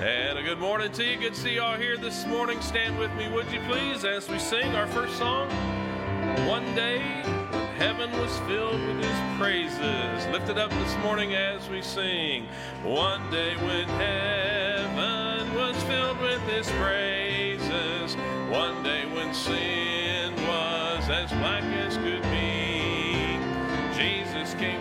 And a good morning to you. Good to see y'all here this morning. Stand with me, would you please, as we sing our first song, One Day When Heaven Was Filled with His Praises. Lift it up this morning as we sing, One Day When Heaven Was Filled with His Praises. One day when sin was as black as could be, Jesus came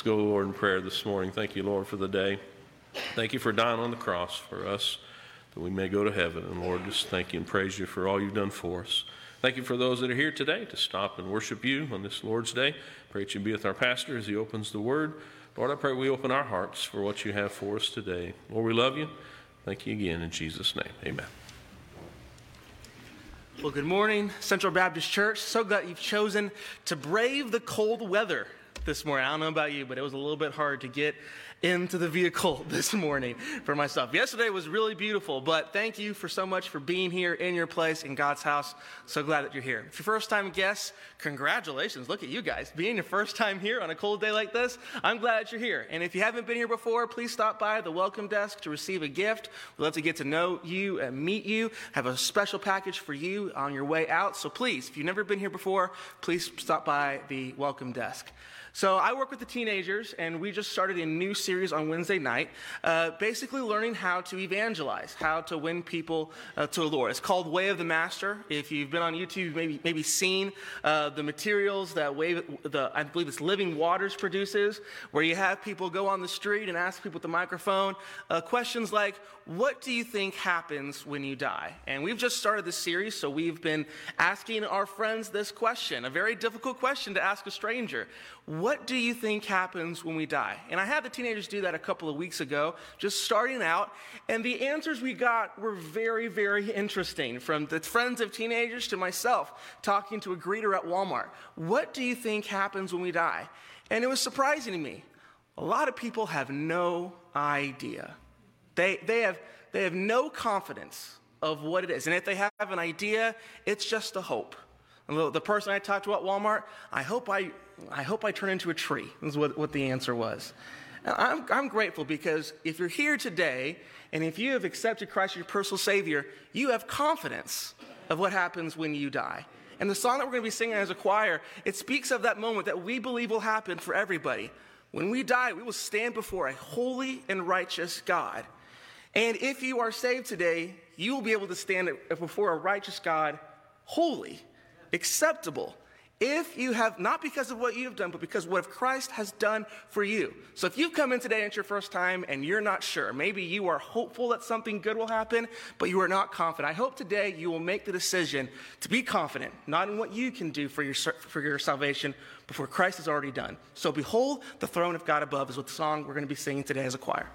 Let's go, Lord, in prayer this morning. Thank you, Lord, for the day. Thank you for dying on the cross for us that we may go to heaven. And Lord, just thank you and praise you for all you've done for us. Thank you for those that are here today to stop and worship you on this Lord's Day. Pray that you be with our pastor as he opens the word. Lord, I pray we open our hearts for what you have for us today. Lord, we love you. Thank you again in Jesus' name. Amen. Well, good morning, Central Baptist Church. So glad you've chosen to brave the cold weather this morning. I don't know about you, but it was a little bit hard to get into the vehicle this morning for myself. Yesterday was really beautiful, but thank you for so much for being here in your place in God's house. So glad that you're here. If you're first time guests, congratulations. Look at you guys. Being your first time here on a cold day like this, I'm glad that you're here. And if you haven't been here before, please stop by the welcome desk to receive a gift. We'd love to get to know you and meet you. Have a special package for you on your way out. So please, if you've never been here before, please stop by the welcome desk. So I work with the teenagers, and we just started a new series on Wednesday night, uh, basically learning how to evangelize, how to win people uh, to the Lord. It's called Way of the Master. If you've been on YouTube, maybe maybe seen uh, the materials that Way, the I believe it's Living Waters produces, where you have people go on the street and ask people with the microphone uh, questions like, "What do you think happens when you die?" And we've just started this series, so we've been asking our friends this question, a very difficult question to ask a stranger. What do you think happens when we die? And I had the teenagers do that a couple of weeks ago, just starting out, and the answers we got were very, very interesting from the friends of teenagers to myself talking to a greeter at Walmart. What do you think happens when we die? And it was surprising to me. A lot of people have no idea. They, they, have, they have no confidence of what it is. And if they have an idea, it's just a hope. The person I talked to at Walmart, I hope I, I hope I turn into a tree, is what, what the answer was. I'm, I'm grateful because if you're here today and if you have accepted Christ as your personal Savior, you have confidence of what happens when you die. And the song that we're going to be singing as a choir, it speaks of that moment that we believe will happen for everybody. When we die, we will stand before a holy and righteous God. And if you are saved today, you will be able to stand before a righteous God, holy acceptable if you have, not because of what you've done, but because what Christ has done for you. So if you've come in today and it's your first time and you're not sure, maybe you are hopeful that something good will happen, but you are not confident. I hope today you will make the decision to be confident, not in what you can do for your, for your salvation, but for Christ has already done. So behold, the throne of God above is what the song we're going to be singing today as a choir.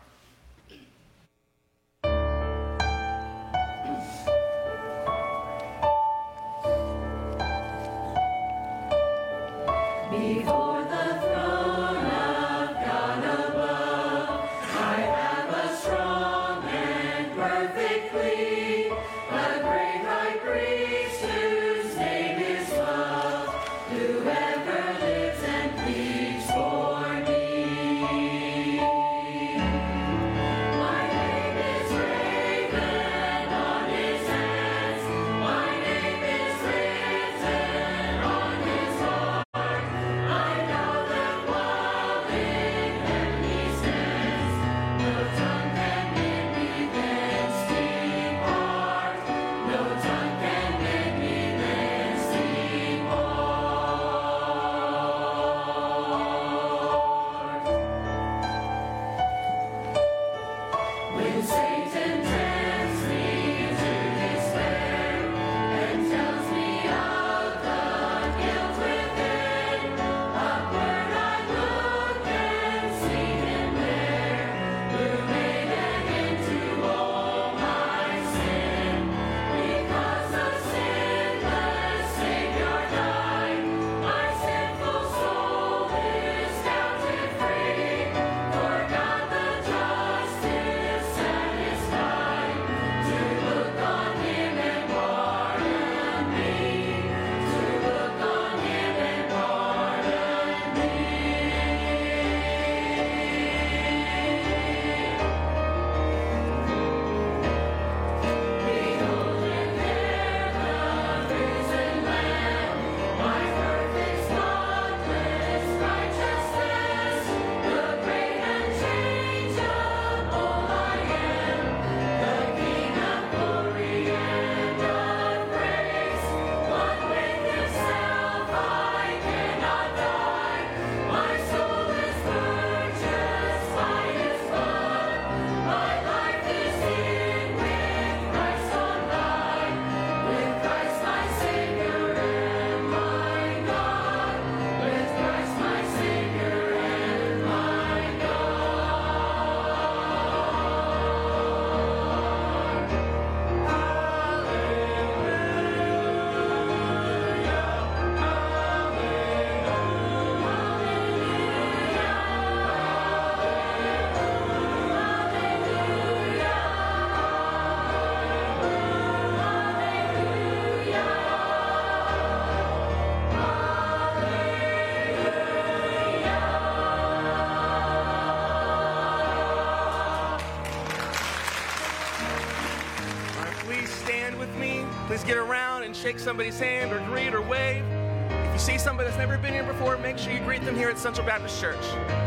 shake somebody's hand or greet or wave. If you see somebody that's never been here before, make sure you greet them here at Central Baptist Church.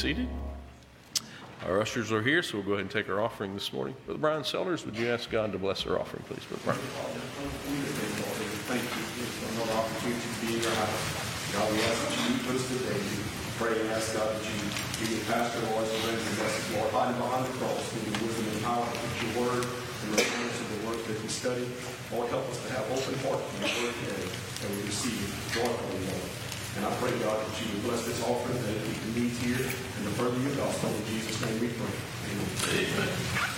Seated. Our ushers are here, so we'll go ahead and take our offering this morning. Brother Brian Sellers, would you ask God to bless our offering, please, Brother Brian? Thank you for another opportunity to be in your house. God, we ask that you with us today. Pray and ask God that you give your pastor, Lord, the rest of us, Lord, hiding behind the cross, give you wisdom and power to your word and reference to the work that we study. Lord, help us to have open heart in your word today, and we receive it joyfully, Lord. And I pray, God, that you would bless this offering, that it meet the needs here, and the further your gospel. In Jesus' name we pray. Amen. Amen.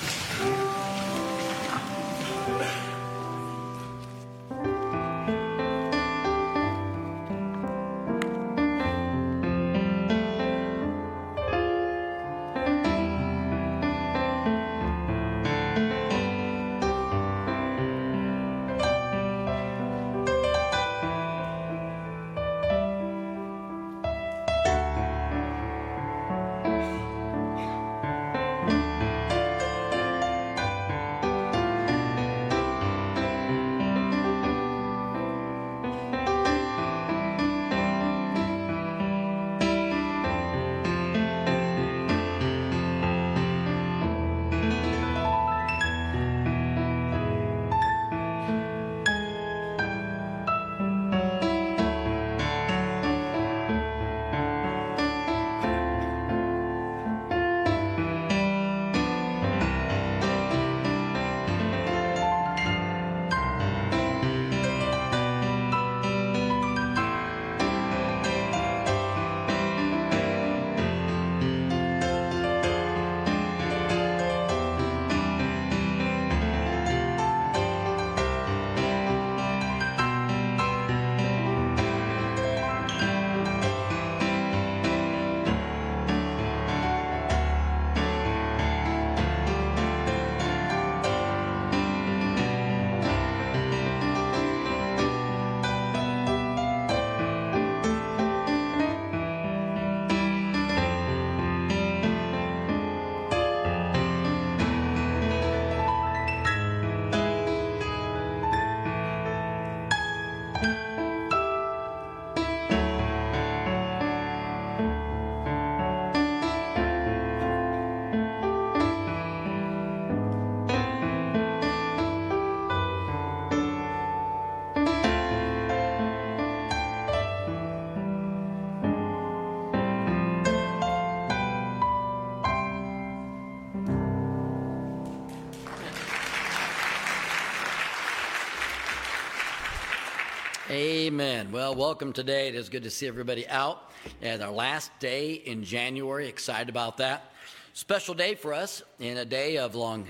Amen. Well, welcome today. It is good to see everybody out. And our last day in January. Excited about that. Special day for us in a day of long,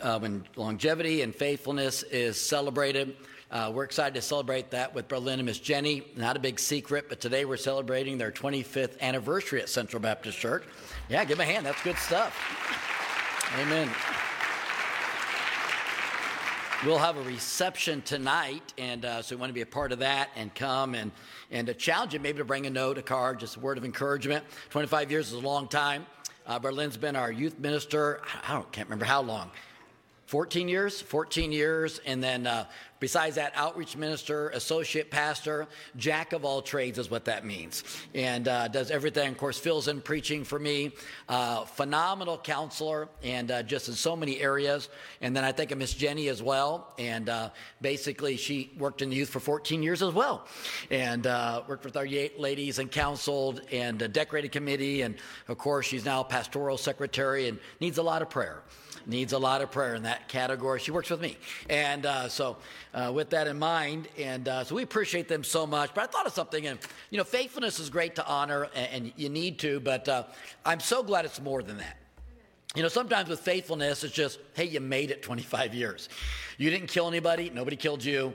uh, when longevity and faithfulness is celebrated. Uh, we're excited to celebrate that with Berlin and Miss Jenny. Not a big secret, but today we're celebrating their 25th anniversary at Central Baptist Church. Yeah, give them a hand. That's good stuff. Amen. We'll have a reception tonight, and uh, so we want to be a part of that and come and, and to challenge you maybe to bring a note, a card, just a word of encouragement. 25 years is a long time. Uh, Berlin's been our youth minister, I don't, can't remember how long. 14 years, 14 years, and then uh, besides that, outreach minister, associate pastor, jack of all trades is what that means, and uh, does everything. Of course, fills in preaching for me. Uh, phenomenal counselor, and uh, just in so many areas. And then I think of Miss Jenny as well, and uh, basically she worked in youth for 14 years as well, and uh, worked with our ladies and counseled and decorated committee, and of course she's now pastoral secretary and needs a lot of prayer needs a lot of prayer in that category. She works with me. And uh, so, uh, with that in mind, and uh, so we appreciate them so much. But I thought of something, and you know, faithfulness is great to honor, and, and you need to, but uh, I'm so glad it's more than that. You know, sometimes with faithfulness, it's just, hey, you made it 25 years. You didn't kill anybody, nobody killed you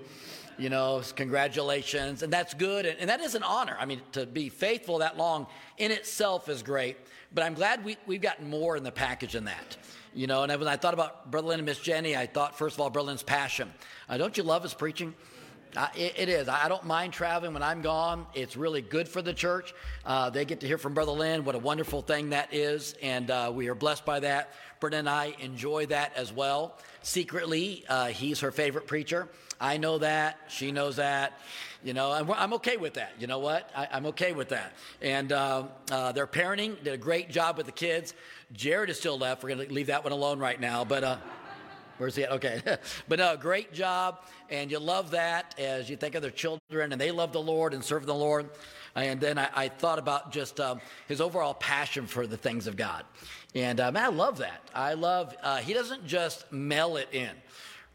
you know, congratulations. And that's good. And, and, that is an honor. I mean, to be faithful that long in itself is great. But I'm glad we, we've gotten more in the package than that. You know, and when I thought about Brother Lynn and Miss Jenny, I thought, first of all, Brother Lynn's passion. Uh, don't you love his preaching? Uh, it, it is. I don't mind traveling when I'm gone. It's really good for the church. Uh, they get to hear from Brother Lynn. What a wonderful thing that is. And uh, we are blessed by that. Brenda and I enjoy that as well. Secretly, uh, he's her favorite preacher. I know that. She knows that. You know, I'm, I'm okay with that. You know what? I, am okay with that. And uh, uh, their parenting did a great job with the kids. Jared is still left. We're going to leave that one alone right now. But uh, where's he at? Okay. but no, great job. And you love that as you think of their children and they love the Lord and serve the Lord. And then I, I thought about just um, his overall passion for the things of God. And uh, man, I love that. I love, uh, he doesn't just mail it in.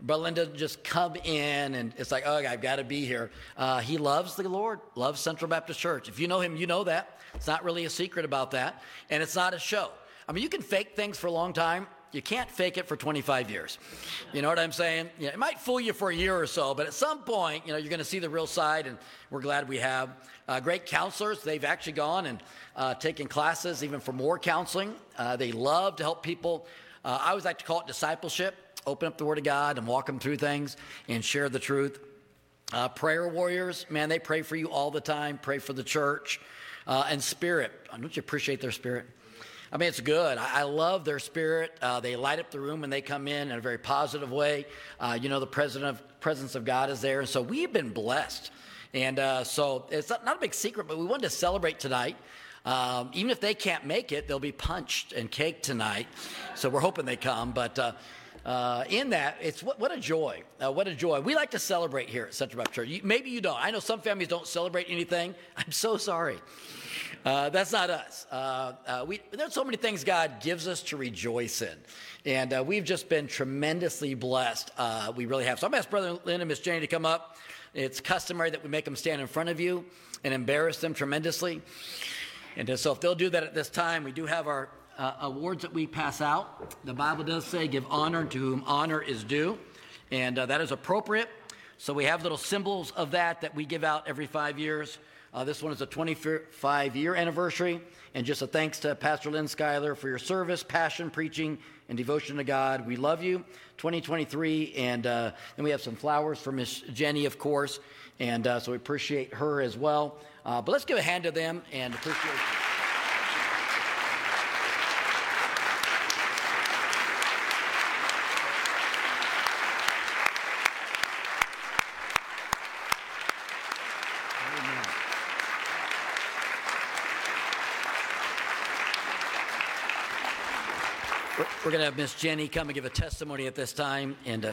Doesn't just come in and it's like, oh, I've got to be here. Uh, he loves the Lord, loves Central Baptist Church. If you know him, you know that. It's not really a secret about that. And it's not a show. I mean, you can fake things for a long time. You can't fake it for 25 years. You know what I'm saying? It might fool you for a year or so, but at some point, you know, you're going to see the real side, and we're glad we have uh, great counselors. They've actually gone and uh, taken classes even for more counseling. Uh, they love to help people. Uh, I always like to call it discipleship open up the Word of God and walk them through things and share the truth. Uh, prayer warriors, man, they pray for you all the time, pray for the church. Uh, and spirit, don't you appreciate their spirit? I mean, it's good. I, I love their spirit. Uh, they light up the room when they come in in a very positive way. Uh, you know, the of, presence of God is there. And so we've been blessed. And uh, so it's not, not, a big secret, but we wanted to celebrate tonight. Um, even if they can't make it, they'll be punched and cake tonight. So we're hoping they come. But uh, uh, in that, it's what, what a joy. Uh, what a joy. We like to celebrate here at Central Baptist Church. You, maybe you don't. I know some families don't celebrate anything. I'm so sorry. Uh, that's not us. Uh, uh, we, there's so many things God gives us to rejoice in. And uh, we've just been tremendously blessed. we really have. So I'm going to ask Brother Lynn and Miss Jenny to come up. It's customary that we make them stand in front of you and embarrass them tremendously. And so if they'll do that at this time, we do have our uh, awards that we pass out. The Bible does say, give honor to whom honor is due, and uh, that is appropriate. So we have little symbols of that that we give out every five years. Uh, this one is a 25 year anniversary, and just a thanks to Pastor Lynn Schuyler for your service, passion, preaching, and devotion to God. We love you. 2023, and uh, then we have some flowers for Miss Jenny, of course, and uh, so we appreciate her as well. Uh, but let's give a hand to them and appreciate. We're going to have Miss Jenny come and give a testimony at this time. And uh,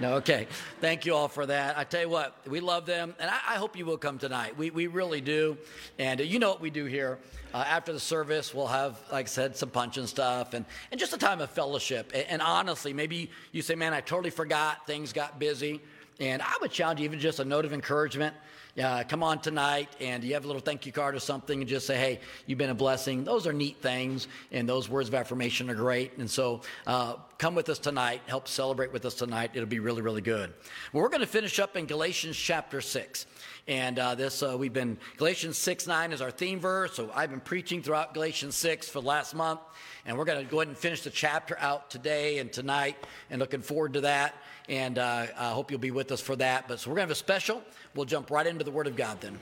no, okay. Thank you all for that. I tell you what, we love them, and I, I hope you will come tonight. We, we really do. And uh, you know what we do here. Uh, after the service, we'll have, like I said, some punch and stuff, and, and just a time of fellowship. And, and honestly, maybe you say, man, I totally forgot, things got busy. And I would challenge you, even just a note of encouragement uh, come on tonight and you have a little thank you card or something and just say, hey, you've been a blessing. Those are neat things, and those words of affirmation are great. And so uh, come with us tonight, help celebrate with us tonight. It'll be really, really good. Well, we're going to finish up in Galatians chapter 6. And uh, this, uh, we've been, Galatians 6 9 is our theme verse. So I've been preaching throughout Galatians 6 for the last month. And we're going to go ahead and finish the chapter out today and tonight, and looking forward to that. And uh, I hope you'll be with us for that. But so we're going to have a special. We'll jump right into the Word of God then.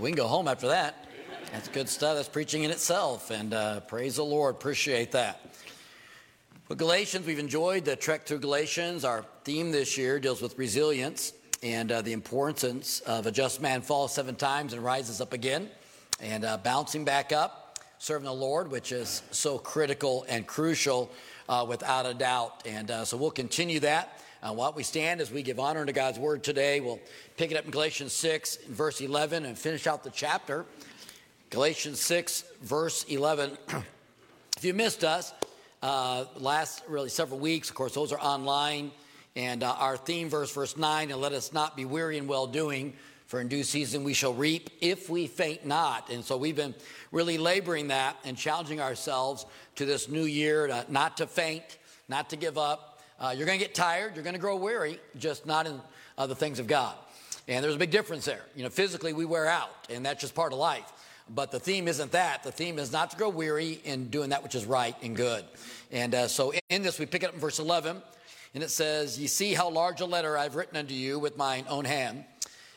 We can go home after that. That's good stuff. That's preaching in itself. And uh, praise the Lord. Appreciate that. But Galatians, we've enjoyed the trek through Galatians. Our theme this year deals with resilience and uh, the importance of a just man falls seven times and rises up again and uh, bouncing back up, serving the Lord, which is so critical and crucial uh, without a doubt. And uh, so we'll continue that. Uh, while we stand as we give honor to God's word today, we'll pick it up in Galatians 6, verse 11, and finish out the chapter. Galatians 6, verse 11. if you missed us, uh, last really several weeks, of course, those are online. And uh, our theme verse, verse 9, and let us not be weary in well doing, for in due season we shall reap if we faint not. And so we've been really laboring that and challenging ourselves to this new year to, not to faint, not to give up. Uh, you're going to get tired, you're going to grow weary, just not in uh, the things of God. And there's a big difference there. You know, physically we wear out, and that's just part of life. But the theme isn't that. The theme is not to grow weary in doing that which is right and good. And uh, so in this, we pick it up in verse 11, and it says, Ye see how large a letter I've written unto you with mine own hand.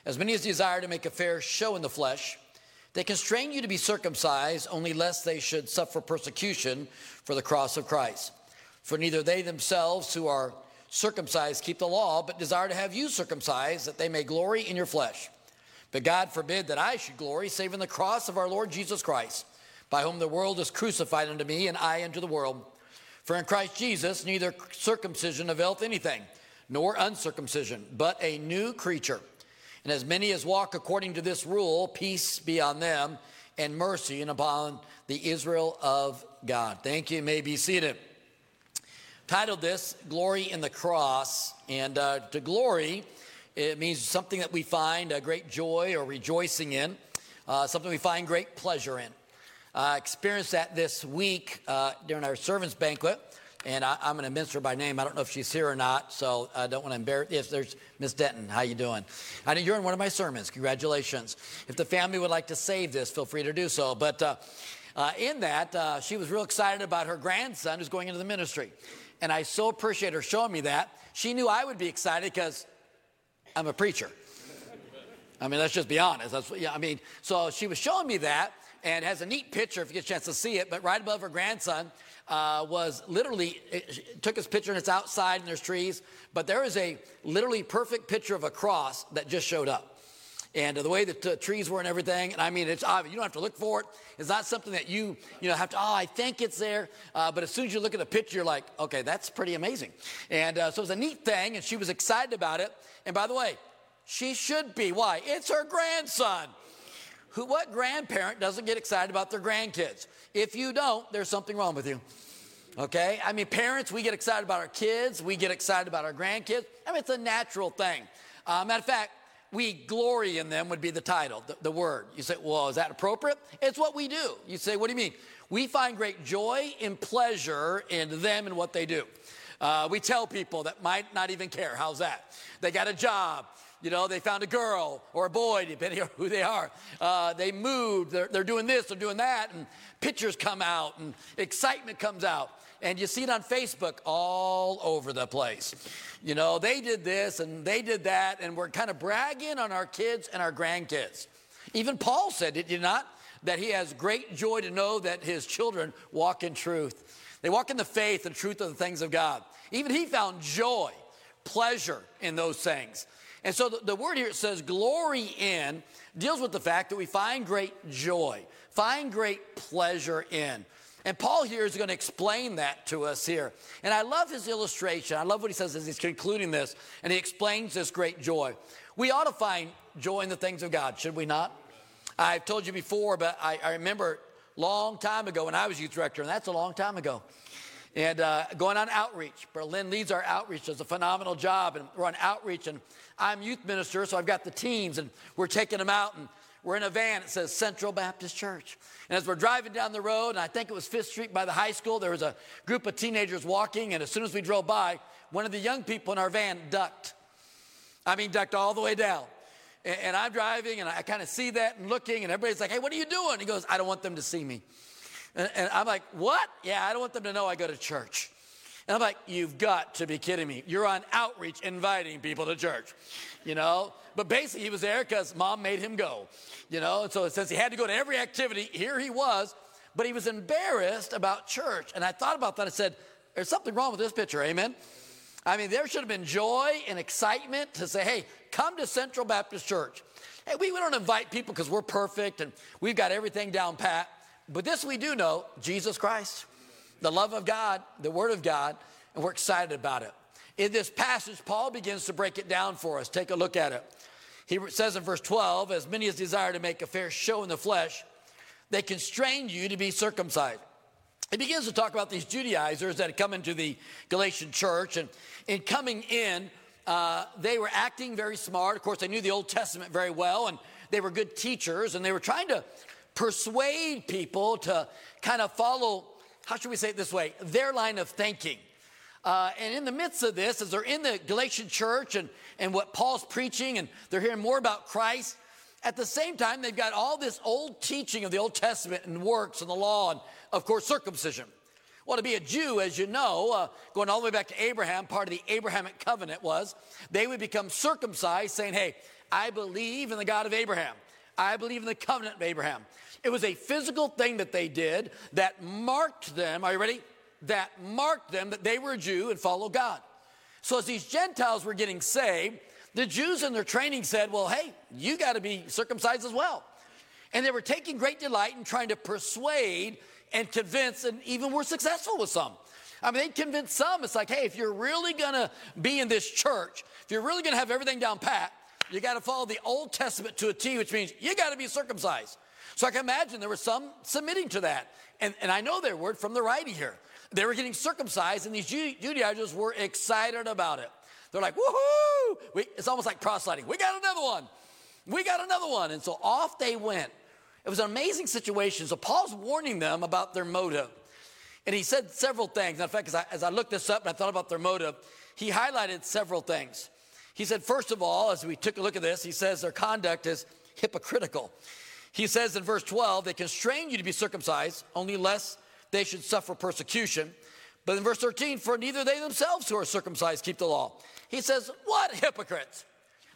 As many as desire to make a fair show in the flesh, they constrain you to be circumcised, only lest they should suffer persecution for the cross of Christ. For neither they themselves who are circumcised keep the law, but desire to have you circumcised, that they may glory in your flesh. But God forbid that I should glory, save in the cross of our Lord Jesus Christ, by whom the world is crucified unto me, and I unto the world. For in Christ Jesus neither circumcision availeth anything, nor uncircumcision, but a new creature. And as many as walk according to this rule, peace be on them, and mercy and upon the Israel of God. Thank you. you may be seated. Titled this, Glory in the Cross. And uh, to glory, it means something that we find a great joy or rejoicing in, uh, something we find great pleasure in. I experienced that this week uh, during our servants banquet, and I, am going to mention by name. I don't know if she's here or not, so I don't want to embarrass. Yes, there's Miss Denton. How you doing? I know you're in one of my sermons. Congratulations. If the family would like to save this, feel free to do so. But uh, uh, in that, uh, she was real excited about her grandson who's going into the ministry, and I so appreciate her showing me that. She knew I would be excited because I'm a preacher. I mean, let's just be honest. That's, yeah, I mean, so she was showing me that and has a neat picture if you get a chance to see it. But right above her grandson uh, was literally, it, took his picture and it's outside and there's trees. But there is a literally perfect picture of a cross that just showed up. And the way that the trees were and everything. And I mean, it's obvious. You don't have to look for it. It's not something that you, you know, have to, oh, I think it's there. Uh, but as soon as you look at the picture, you're like, okay, that's pretty amazing. And uh, so it was a neat thing, and she was excited about it. And by the way, she should be. Why? It's her grandson. Who, what grandparent doesn't get excited about their grandkids? If you don't, there's something wrong with you. Okay? I mean, parents, we get excited about our kids, we get excited about our grandkids. I mean, it's a natural thing. Uh, matter of fact, we glory in them would be the title, the, the, word. You say, well, is that appropriate? It's what we do. You say, what do you mean? We find great joy and pleasure in them and what they do. Uh, we tell people that might not even care. How's that? They got a job. You know, they found a girl or a boy, depending on who they are. Uh, they moved. They're, they're doing this, they're doing that, and pictures come out, and excitement comes out and you see it on Facebook all over the place. You know, they did this and they did that, and we're kind of bragging on our kids and our grandkids. Even Paul said, did you not? That he has great joy to know that his children walk in truth. They walk in the faith and truth of the things of God. Even he found joy, pleasure in those things. And so the, the word here says glory in deals with the fact that we find great joy, find great pleasure in. And Paul here is going to explain that to us here. And I love his illustration. I love what he says as he's concluding this, and he explains this great joy. We ought to find joy in the things of God, should we not? I've told you before, but I, I remember long time ago when I was youth director, and that's a long time ago. And uh, going on outreach. Berlin leads our outreach, does a phenomenal job, and we're on outreach. And I'm youth minister, so I've got the teams, and we're taking them out. And we're in a van. It says Central Baptist Church. And as we're driving down the road, and I think it was Fifth Street by the high school, there was a group of teenagers walking. And as soon as we drove by, one of the young people in our van ducked. I mean, ducked all the way down. And, and I'm driving, and I kind of see that and looking, and everybody's like, hey, what are you doing? He goes, I don't want them to see me. And, and I'm like, what? Yeah, I don't want them to know I go to church. And I'm like, you've got to be kidding me. You're on outreach inviting people to church, you know? But basically, he was there because mom made him go, you know? And so since he had to go to every activity, here he was, but he was embarrassed about church. And I thought about that. I said, there's something wrong with this picture, amen? I mean, there should have been joy and excitement to say, hey, come to Central Baptist Church. Hey, we, we don't invite people because we're perfect and we've got everything down pat. But this we do know Jesus Christ the love of God, the Word of God, and we're excited about it. In this passage, Paul begins to break it down for us. Take a look at it. He says in verse 12, As many as desire to make a fair show in the flesh, they constrain you to be circumcised. He begins to talk about these Judaizers that had come into the Galatian church, and in coming in, uh, they were acting very smart. Of course, they knew the Old Testament very well, and they were good teachers, and they were trying to persuade people to kind of follow how should we say it this way, their line of thinking. Uh, and in the midst of this, as they're in the Galatian church and, and what Paul's preaching, and they're hearing more about Christ, at the same time, they've got all this old teaching of the Old Testament and works and the law, and of course, circumcision. Well, to be a Jew, as you know, uh, going all the way back to Abraham, part of the Abrahamic covenant was they would become circumcised, saying, Hey, I believe in the God of Abraham. I believe in the covenant of Abraham. It was a physical thing that they did that marked them. Are you ready? That marked them that they were a Jew and followed God. So as these Gentiles were getting saved, the Jews in their training said, Well, hey, you got to be circumcised as well. And they were taking great delight in trying to persuade and convince, and even were successful with some. I mean, they convinced some. It's like, hey, if you're really going to be in this church, if you're really going to have everything down pat, you got to follow the Old Testament to a T, which means you got to be circumcised. So I can imagine there were some submitting to that. And, and I know their word from the writing here. They were getting circumcised, and these Judaizers were excited about it. They're like, woohoo! We, it's almost like proselyting. We got another one. We got another one. And so off they went. It was an amazing situation. So Paul's warning them about their motive. And he said several things. In fact, as I, as I looked this up and I thought about their motive, he highlighted several things. He said, first of all, as we took a look at this, he says their conduct is hypocritical. He says in verse 12, they constrain you to be circumcised, only lest they should suffer persecution. But in verse 13, for neither they themselves who are circumcised keep the law. He says, What hypocrites?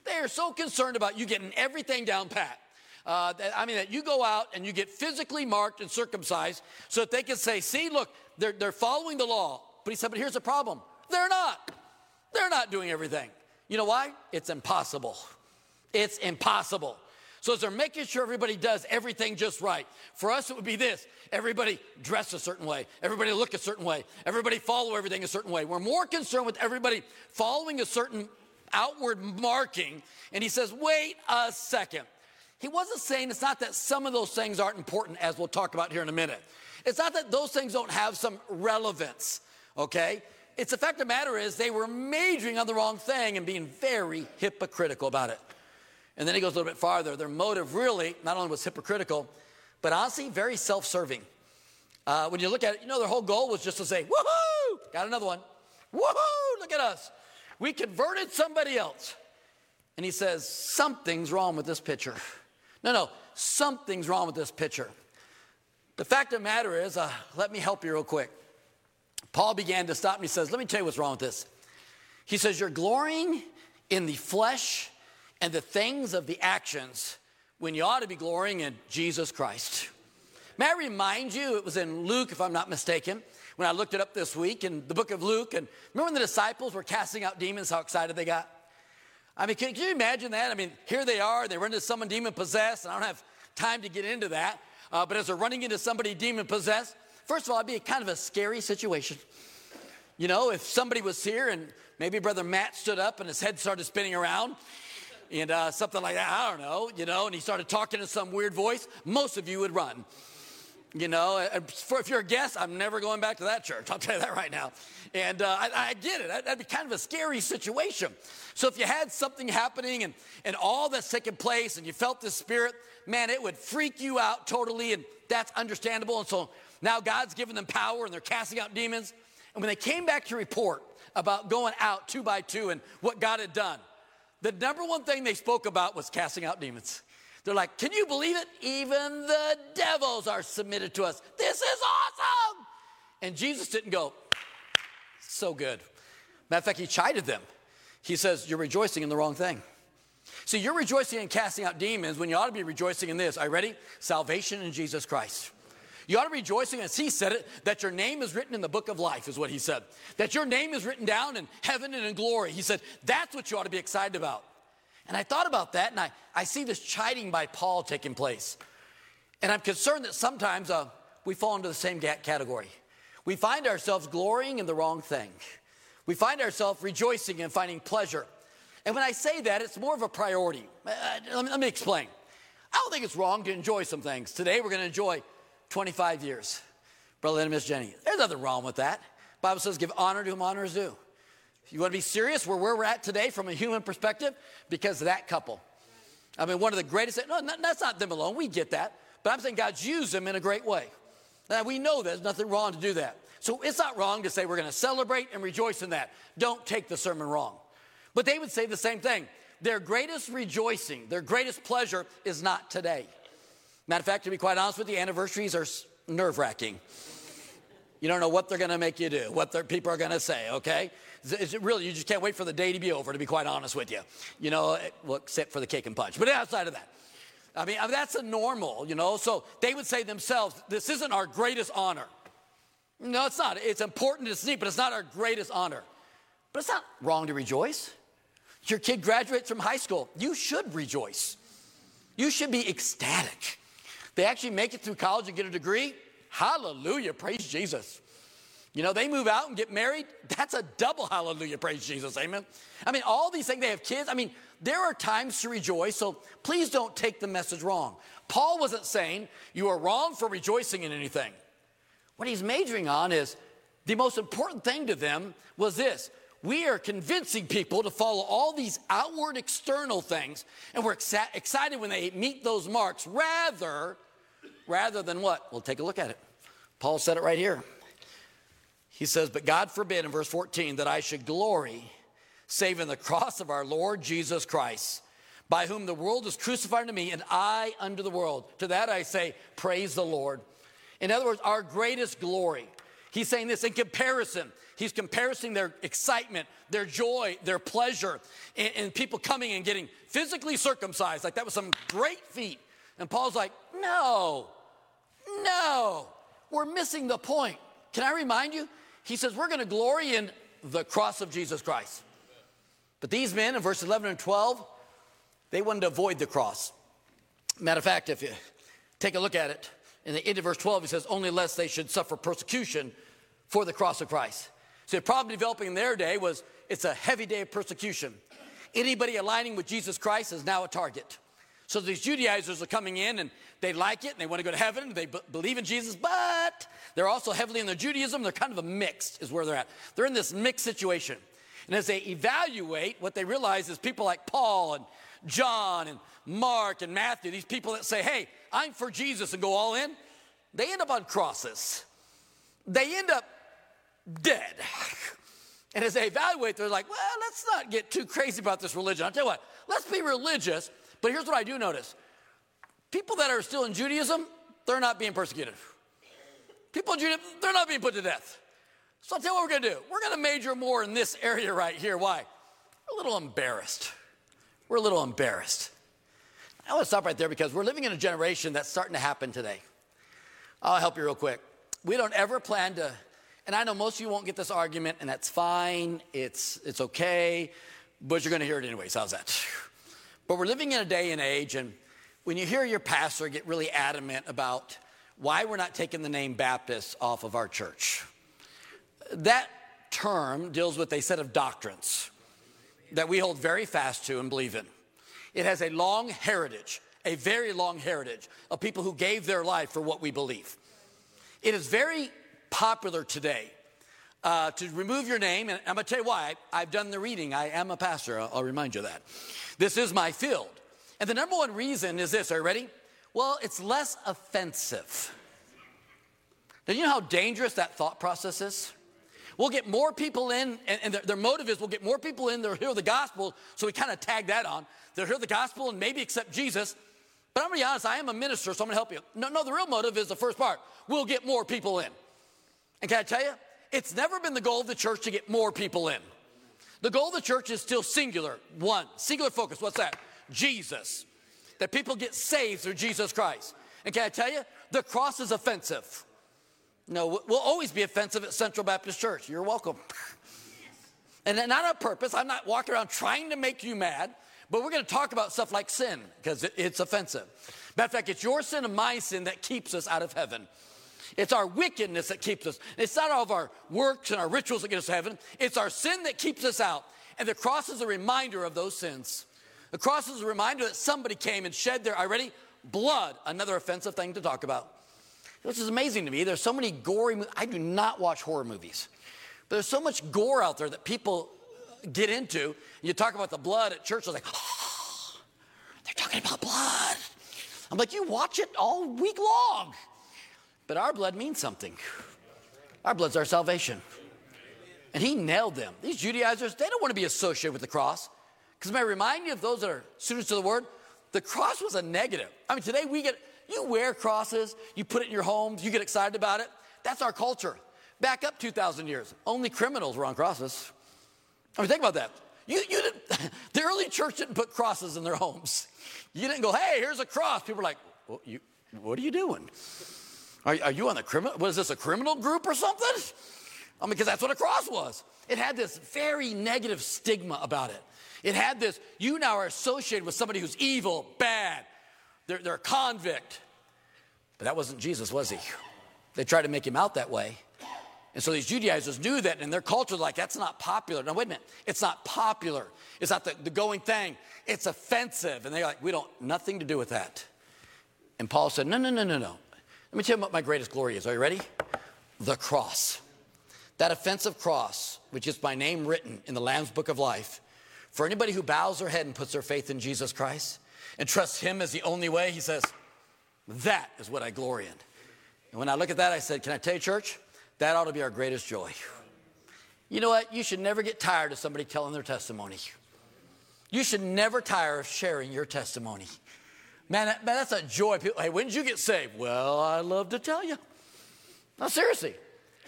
They are so concerned about you getting everything down pat. Uh, that, I mean, that you go out and you get physically marked and circumcised so that they can say, See, look, they're, they're following the law. But he said, But here's the problem they're not. They're not doing everything. You know why? It's impossible. It's impossible. So as they're making sure everybody does everything just right. For us, it would be this everybody dress a certain way, everybody look a certain way, everybody follow everything a certain way. We're more concerned with everybody following a certain outward marking. And he says, wait a second. He wasn't saying it's not that some of those things aren't important, as we'll talk about here in a minute. It's not that those things don't have some relevance, okay? It's the fact of the matter is they were majoring on the wrong thing and being very hypocritical about it. And then he goes a little bit farther. Their motive really not only was hypocritical, but honestly, very self serving. Uh, when you look at it, you know, their whole goal was just to say, woohoo, got another one. Woohoo, look at us. We converted somebody else. And he says, something's wrong with this picture. No, no, something's wrong with this picture. The fact of the matter is, uh, let me help you real quick. Paul began to stop me. He says, Let me tell you what's wrong with this. He says, You're glorying in the flesh and the things of the actions when you ought to be glorying in Jesus Christ. May I remind you, it was in Luke, if I'm not mistaken, when I looked it up this week in the book of Luke. And remember when the disciples were casting out demons, how excited they got? I mean, can, can you imagine that? I mean, here they are, they run into someone demon possessed, and I don't have time to get into that. Uh, but as they're running into somebody demon possessed, first of all, it'd be kind of a scary situation. You know, if somebody was here and maybe Brother Matt stood up and his head started spinning around and uh, something like that, I don't know, you know, and he started talking in some weird voice, most of you would run. You know, for, if you're a guest, I'm never going back to that church. I'll tell you that right now. And uh, I, I, get it. That'd be kind of a scary situation. So if you had something happening and, and all that's taking place and you felt the spirit, man, it would freak you out totally. And that's understandable. And so now God's given them power and they're casting out demons. And when they came back to report about going out two by two and what God had done, the number one thing they spoke about was casting out demons. They're like, Can you believe it? Even the devils are submitted to us. This is awesome. And Jesus didn't go, So good. Matter of fact, he chided them. He says, You're rejoicing in the wrong thing. See, you're rejoicing in casting out demons when you ought to be rejoicing in this. Are you ready? Salvation in Jesus Christ. You ought to be rejoicing, as he said it, that your name is written in the book of life, is what he said. That your name is written down in heaven and in glory. He said, that's what you ought to be excited about. And I thought about that, and I, I see this chiding by Paul taking place. And I'm concerned that sometimes uh, we fall into the same category. We find ourselves glorying in the wrong thing. We find ourselves rejoicing and finding pleasure. And when I say that, it's more of a priority. Uh, let, me, let me explain. I don't think it's wrong to enjoy some things. Today, we're going to enjoy 25 years. Brother and Miss Jenny. There's nothing wrong with that. Bible says give honor to whom honor is due. You want to be serious where we're at today from a human perspective? Because of that couple. I mean, one of the greatest, no, that's not them alone. We get that. But I'm saying God's used them in a great way. Now, we know there's nothing wrong to do that. So it's not wrong to say we're going to celebrate and rejoice in that. Don't take the sermon wrong. But they would say the same thing. Their greatest rejoicing, their greatest pleasure is not today. Matter of fact, to be quite honest with you, anniversaries are nerve wracking. You don't know what they're going to make you do, what people are going to say, okay? Is it really, you just can't wait for the day to be over, to be quite honest with you. You know, eh, well, except for the cake and punch. But outside of that, I mean, that's a normal, you know? So they would say themselves, this isn't our greatest honor. No, it's not. It's important, it's neat, but it's not our greatest honor. But it's not wrong to rejoice. Your kid graduates from high school. You should rejoice. You should be ecstatic. They actually make it through college and get a degree. Hallelujah. Praise Jesus. You know, they move out and get married. That's a double hallelujah. Praise Jesus. Amen. I mean, all these things, they have kids. I mean, there are times to rejoice, so please don't take the message wrong. Paul wasn't saying you are wrong for rejoicing in anything. What he's majoring on is the most important thing to them was this we are convincing people to follow all these outward external things and we're excited when they meet those marks rather rather than what we'll take a look at it paul said it right here he says, But God forbid in verse 14 that I should glory save in the cross of our Lord Jesus Christ, by whom the world is crucified unto me, and I unto the world. To that I say, Praise the Lord. In other words, our greatest glory. He's saying this in comparison. He's comparing their excitement, their joy, their pleasure, and, and people coming and getting physically circumcised. Like that was some great feat. And Paul's like, No, no, we're missing the point. Can I remind you? He says, We're going to glory in the cross of Jesus Christ. But these men in verse 11 and 12, they wanted to avoid the cross. Matter of fact, if you take a look at it, in the end of verse 12, he says, Only lest they should suffer persecution for the cross of Christ. So the problem developing in their day was it's a heavy day of persecution. Anybody aligning with Jesus Christ is now a target. So these Judaizers are coming in and they like it and they want to go to heaven. They b- believe in Jesus, but they're also heavily in their Judaism. They're kind of a mixed, is where they're at. They're in this mixed situation. And as they evaluate, what they realize is people like Paul and John and Mark and Matthew, these people that say, hey, I'm for Jesus and go all in, they end up on crosses. They end up dead. And as they evaluate, they're like, well, let's not get too crazy about this religion. I'll tell you what, let's be religious. But here's what I do notice people that are still in Judaism, they're not being persecuted. People in Judaism, they're not being put to death. So I'll tell you what we're going to do. We're going to major more in this area right here. Why? We're a little embarrassed. We're a little embarrassed. I want to stop right there because we're living in a generation that's starting to happen today. I'll help you real quick. We don't ever plan to, and I know most of you won't get this argument, and that's fine. It's, it's okay, but you're going to hear it anyways. How's that? But we're living in a day and age, and when you hear your pastor get really adamant about why we're not taking the name Baptist off of our church, that term deals with a set of doctrines that we hold very fast to and believe in. It has a long heritage, a very long heritage of people who gave their life for what we believe. It is very popular today uh, to remove your name, and I'm going to tell you why. I, have done the reading. I am a pastor. I'll, I'll remind you of that. This is my field. And the number one reason is this. Are you ready? Well, it's less offensive. Do you know how dangerous that thought process is? We'll get more people in, and, and their, their, motive is we'll get more people in, they'll hear the gospel, so we kind of tag that on. They'll hear the gospel and maybe accept Jesus. But I'm gonna be honest, I am a minister, so I'm gonna help you. No, no, the real motive is the first part. We'll get more people in. And can I tell you, it's never been the goal of the church to get more people in. The goal of the church is still singular, one, singular focus. What's that? Jesus. That people get saved through Jesus Christ. And can I tell you, the cross is offensive. No, we'll always be offensive at Central Baptist Church. You're welcome. And not on purpose. I'm not walking around trying to make you mad, but we're going to talk about stuff like sin because it's offensive. Matter of fact, it's your sin and my sin that keeps us out of heaven. It's our wickedness that keeps us. It's not all of our works and our rituals that get us to heaven. It's our sin that keeps us out. And the cross is a reminder of those sins. The cross is a reminder that somebody came and shed their, are ready? Blood, another offensive thing to talk about. Which is amazing to me. There's so many gory I do not watch horror movies. But there's so much gore out there that people get into. You talk about the blood at church, was like, oh, they're talking about blood. I'm like, you watch it all week long. But our blood means something. Our blood's our salvation. And he nailed them. These Judaizers, they don't want to be associated with the cross. Because may I remind you of those that are students of the word, the cross was a negative. I mean, today we get, you wear crosses, you put it in your homes, you get excited about it. That's our culture. Back up 2,000 years, only criminals were on crosses. I mean, think about that. You, you didn't, the early church didn't put crosses in their homes. You didn't go, hey, here's a cross. People were like, well, you, what are you doing? Are, are you on the criminal? Was this a criminal group or something? I mean, because that's what a cross was. It had this very negative stigma about it. It had this, you now are associated with somebody who's evil, bad, they're, they're a convict. But that wasn't Jesus, was he? They tried to make him out that way. And so these Judaizers knew that, and their culture like, that's not popular. Now, wait a minute. It's not popular. It's not the, the going thing. It's offensive. And they're like, we don't, nothing to do with that. And Paul said, no, no, no, no, no. Let me tell you what my greatest glory is. Are you ready? The cross. That offensive cross, which is my name written in the Lamb's Book of Life, for anybody who bows their head and puts their faith in Jesus Christ and trusts Him as the only way, He says, that is what I glory in. And when I look at that, I said, Can I tell you, church? That ought to be our greatest joy. You know what? You should never get tired of somebody telling their testimony. You should never tire of sharing your testimony. Man, that, man that's a joy. People, hey, when did you get saved? Well, I love to tell you. No, seriously.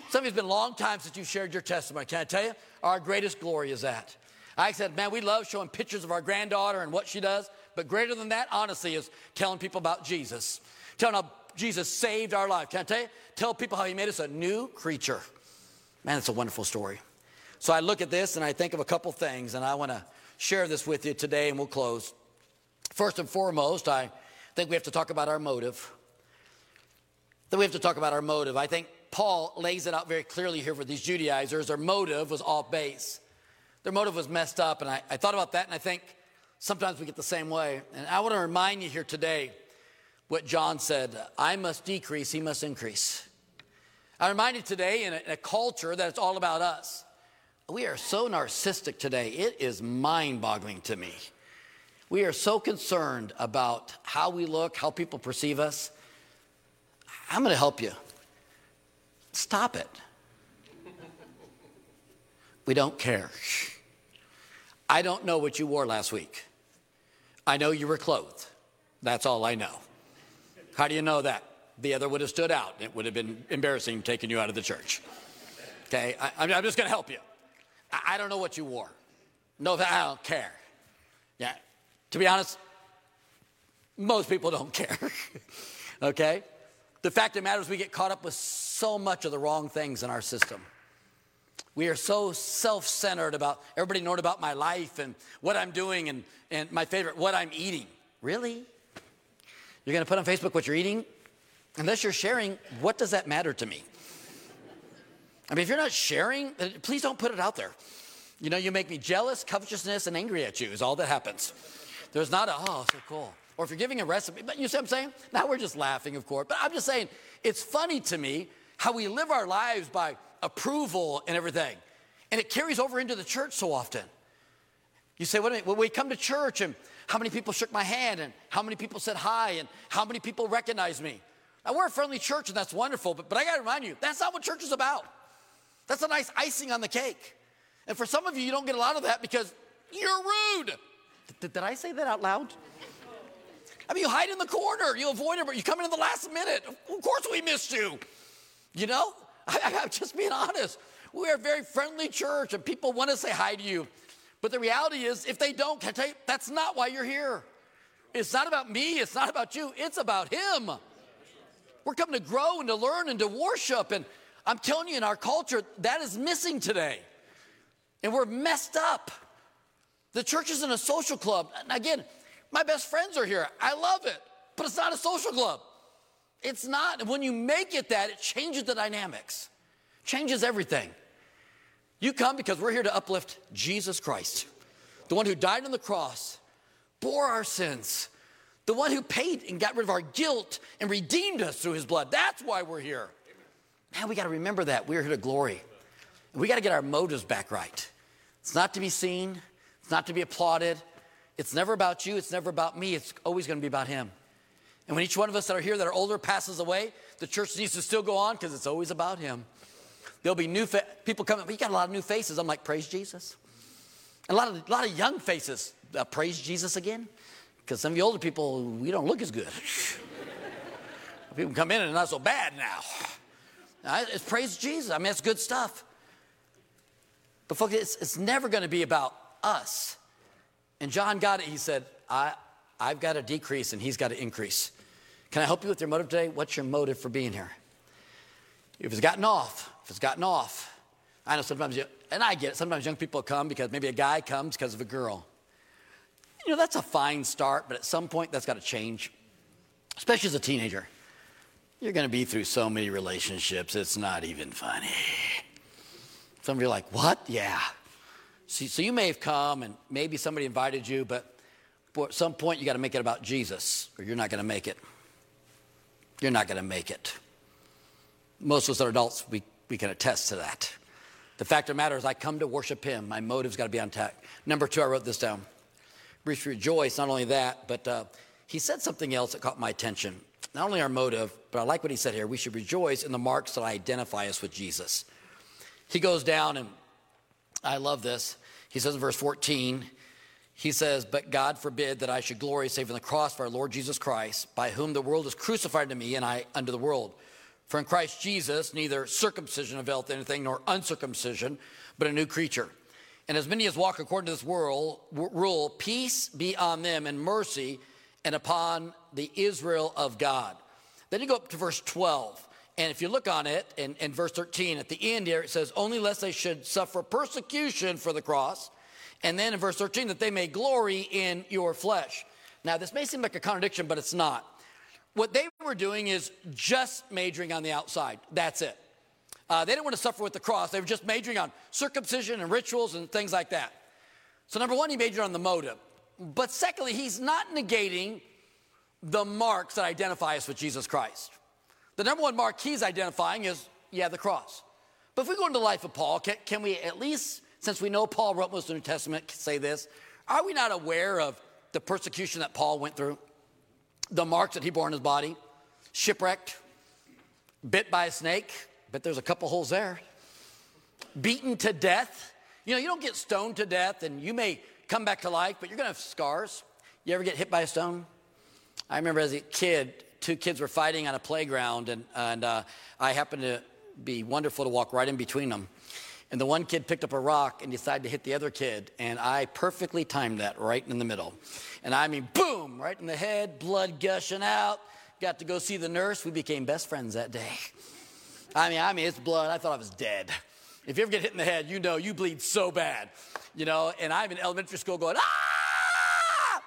Some of you, it's been a long time since you shared your testimony. Can I tell you? Our greatest glory is that. I said, man, we love showing pictures of our granddaughter and what she does. But greater than that, honestly, is telling people about Jesus. Telling how Jesus saved our life. Can I tell you? Tell people how he made us a new creature. Man, it's a wonderful story. So I look at this and I think of a couple things, and I want to share this with you today, and we'll close. First and foremost, I think we have to talk about our motive. Then we have to talk about our motive. I think Paul lays it out very clearly here for these Judaizers. Their motive was off base. Their motive was messed up. And I, I thought about that, and I think sometimes we get the same way. And I want to remind you here today what John said I must decrease, he must increase. I remind you today in a, in a culture that it's all about us. We are so narcissistic today, it is mind boggling to me. We are so concerned about how we look, how people perceive us. I'm going to help you. Stop it. We don't care. I don't know what you wore last week. I know you were clothed. That's all I know. How do you know that? The other would have stood out. It would have been embarrassing taking you out of the church. Okay, I, am just going to help you. I, I, don't know what you wore. No, I don't care. Yeah, to be honest, most people don't care. okay? The fact of the matter is, we get caught up with so much of the wrong things in our system. We are so self centered about everybody knowing about my life and what I'm doing and, and my favorite, what I'm eating. Really? You're going to put on Facebook what you're eating? Unless you're sharing, what does that matter to me? I mean, if you're not sharing, uh, please don't put it out there. You know, you make me jealous, covetousness, and angry at you is all that happens. There's not a, oh, so cool. Or if you're giving a recipe, but you see what I'm saying? Now we're just laughing, of course. But I'm just saying, it's funny to me how we live our lives by approval and everything. And it carries over into the church so often. You say, what when we come to church and how many people shook my hand and how many people said hi and how many people recognized me? Now, we're a friendly church and that's wonderful, but, but I got to remind you, that's not what church is about. That's a nice icing on the cake. And for some of you, you don't get a lot of that because you're rude. Did, did I say that out loud? I mean, you hide in the corner, you avoid it, but you come in at the last minute. Of course, we missed you. You know, I, am just being honest. We are a very friendly church, and people want to say hi to you. But the reality is, if they don't, can I tell you, that's not why you're here. It's not about me, it's not about you, it's about Him. We're coming to grow and to learn and to worship. And I'm telling you, in our culture, that is missing today. And we're messed up. The church isn't a social club. And again, my best friends are here. I love it, but it's not a social club. It's not. When you make it that, it changes the dynamics, changes everything. You come because we're here to uplift Jesus Christ, the one who died on the cross, bore our sins, the one who paid and got rid of our guilt and redeemed us through his blood. That's why we're here. Man, we got to remember that. We're here to glory. We got to get our motives back right. It's not to be seen, it's not to be applauded. It's never about you, it's never about me, it's always going to be about Him. And when each one of us that are here that are older passes away, the church needs to still go on because it's always about Him. There'll be new fa- people coming, you got a lot of new faces. I'm like, praise Jesus. And a lot of, a lot of young faces, uh, praise Jesus again. Because some of the older people, we don't look as good. people come in and not so bad now. It's praise Jesus. I mean, it's good stuff. But folks, it's, it's never going to be about us. And John got it. He said, I, I've got to decrease and he's got to increase. Can I help you with your motive today? What's your motive for being here? If it's gotten off, if it's gotten off, I know sometimes, you, and I get it, sometimes young people come because maybe a guy comes because of a girl. You know, that's a fine start, but at some point that's got to change, especially as a teenager. You're going to be through so many relationships, it's not even funny. Some of you are like, what? Yeah. So you may have come and maybe somebody invited you, but at some point you got to make it about Jesus or you're not going to make it. You're not going to make it. Most of us are adults, we, we can attest to that. The fact of the matter is, I come to worship Him. My motive's got to be on tack. Number two, I wrote this down. We should rejoice. Not only that, but uh, he said something else that caught my attention. Not only our motive, but I like what he said here. We should rejoice in the marks that identify us with Jesus. He goes down, and I love this. He says in verse 14, he says, But God forbid that I should glory save in the cross of our Lord Jesus Christ, by whom the world is crucified to me, and I unto the world. For in Christ Jesus, neither circumcision availeth anything, nor uncircumcision, but a new creature. And as many as walk according to this world, rule, peace be on them and mercy, and upon the Israel of God. Then you go up to verse 12. And if you look on it in, in verse 13, at the end here, it says, Only lest they should suffer persecution for the cross. And then in verse 13, that they may glory in your flesh. Now, this may seem like a contradiction, but it's not. What they were doing is just majoring on the outside. That's it. Uh, they didn't want to suffer with the cross. They were just majoring on circumcision and rituals and things like that. So, number one, he majored on the motive. But secondly, he's not negating the marks that identify us with Jesus Christ. The number one mark he's identifying is, yeah, the cross. But if we go into the life of Paul, can, can we at least, since we know Paul wrote most of the New Testament, say this? Are we not aware of the persecution that Paul went through? The marks that he bore on his body? Shipwrecked, bit by a snake, but there's a couple holes there. Beaten to death. You know, you don't get stoned to death and you may come back to life, but you're gonna have scars. You ever get hit by a stone? I remember as a kid, two kids were fighting on a playground, and, and uh, I happened to be wonderful to walk right in between them. And the one kid picked up a rock and decided to hit the other kid, and I perfectly timed that right in the middle. And I mean, boom, right in the head, blood gushing out. Got to go see the nurse. We became best friends that day. I mean, I mean, it's blood. I thought I was dead. If you ever get hit in the head, you know you bleed so bad, you know. And I'm in elementary school going, ah!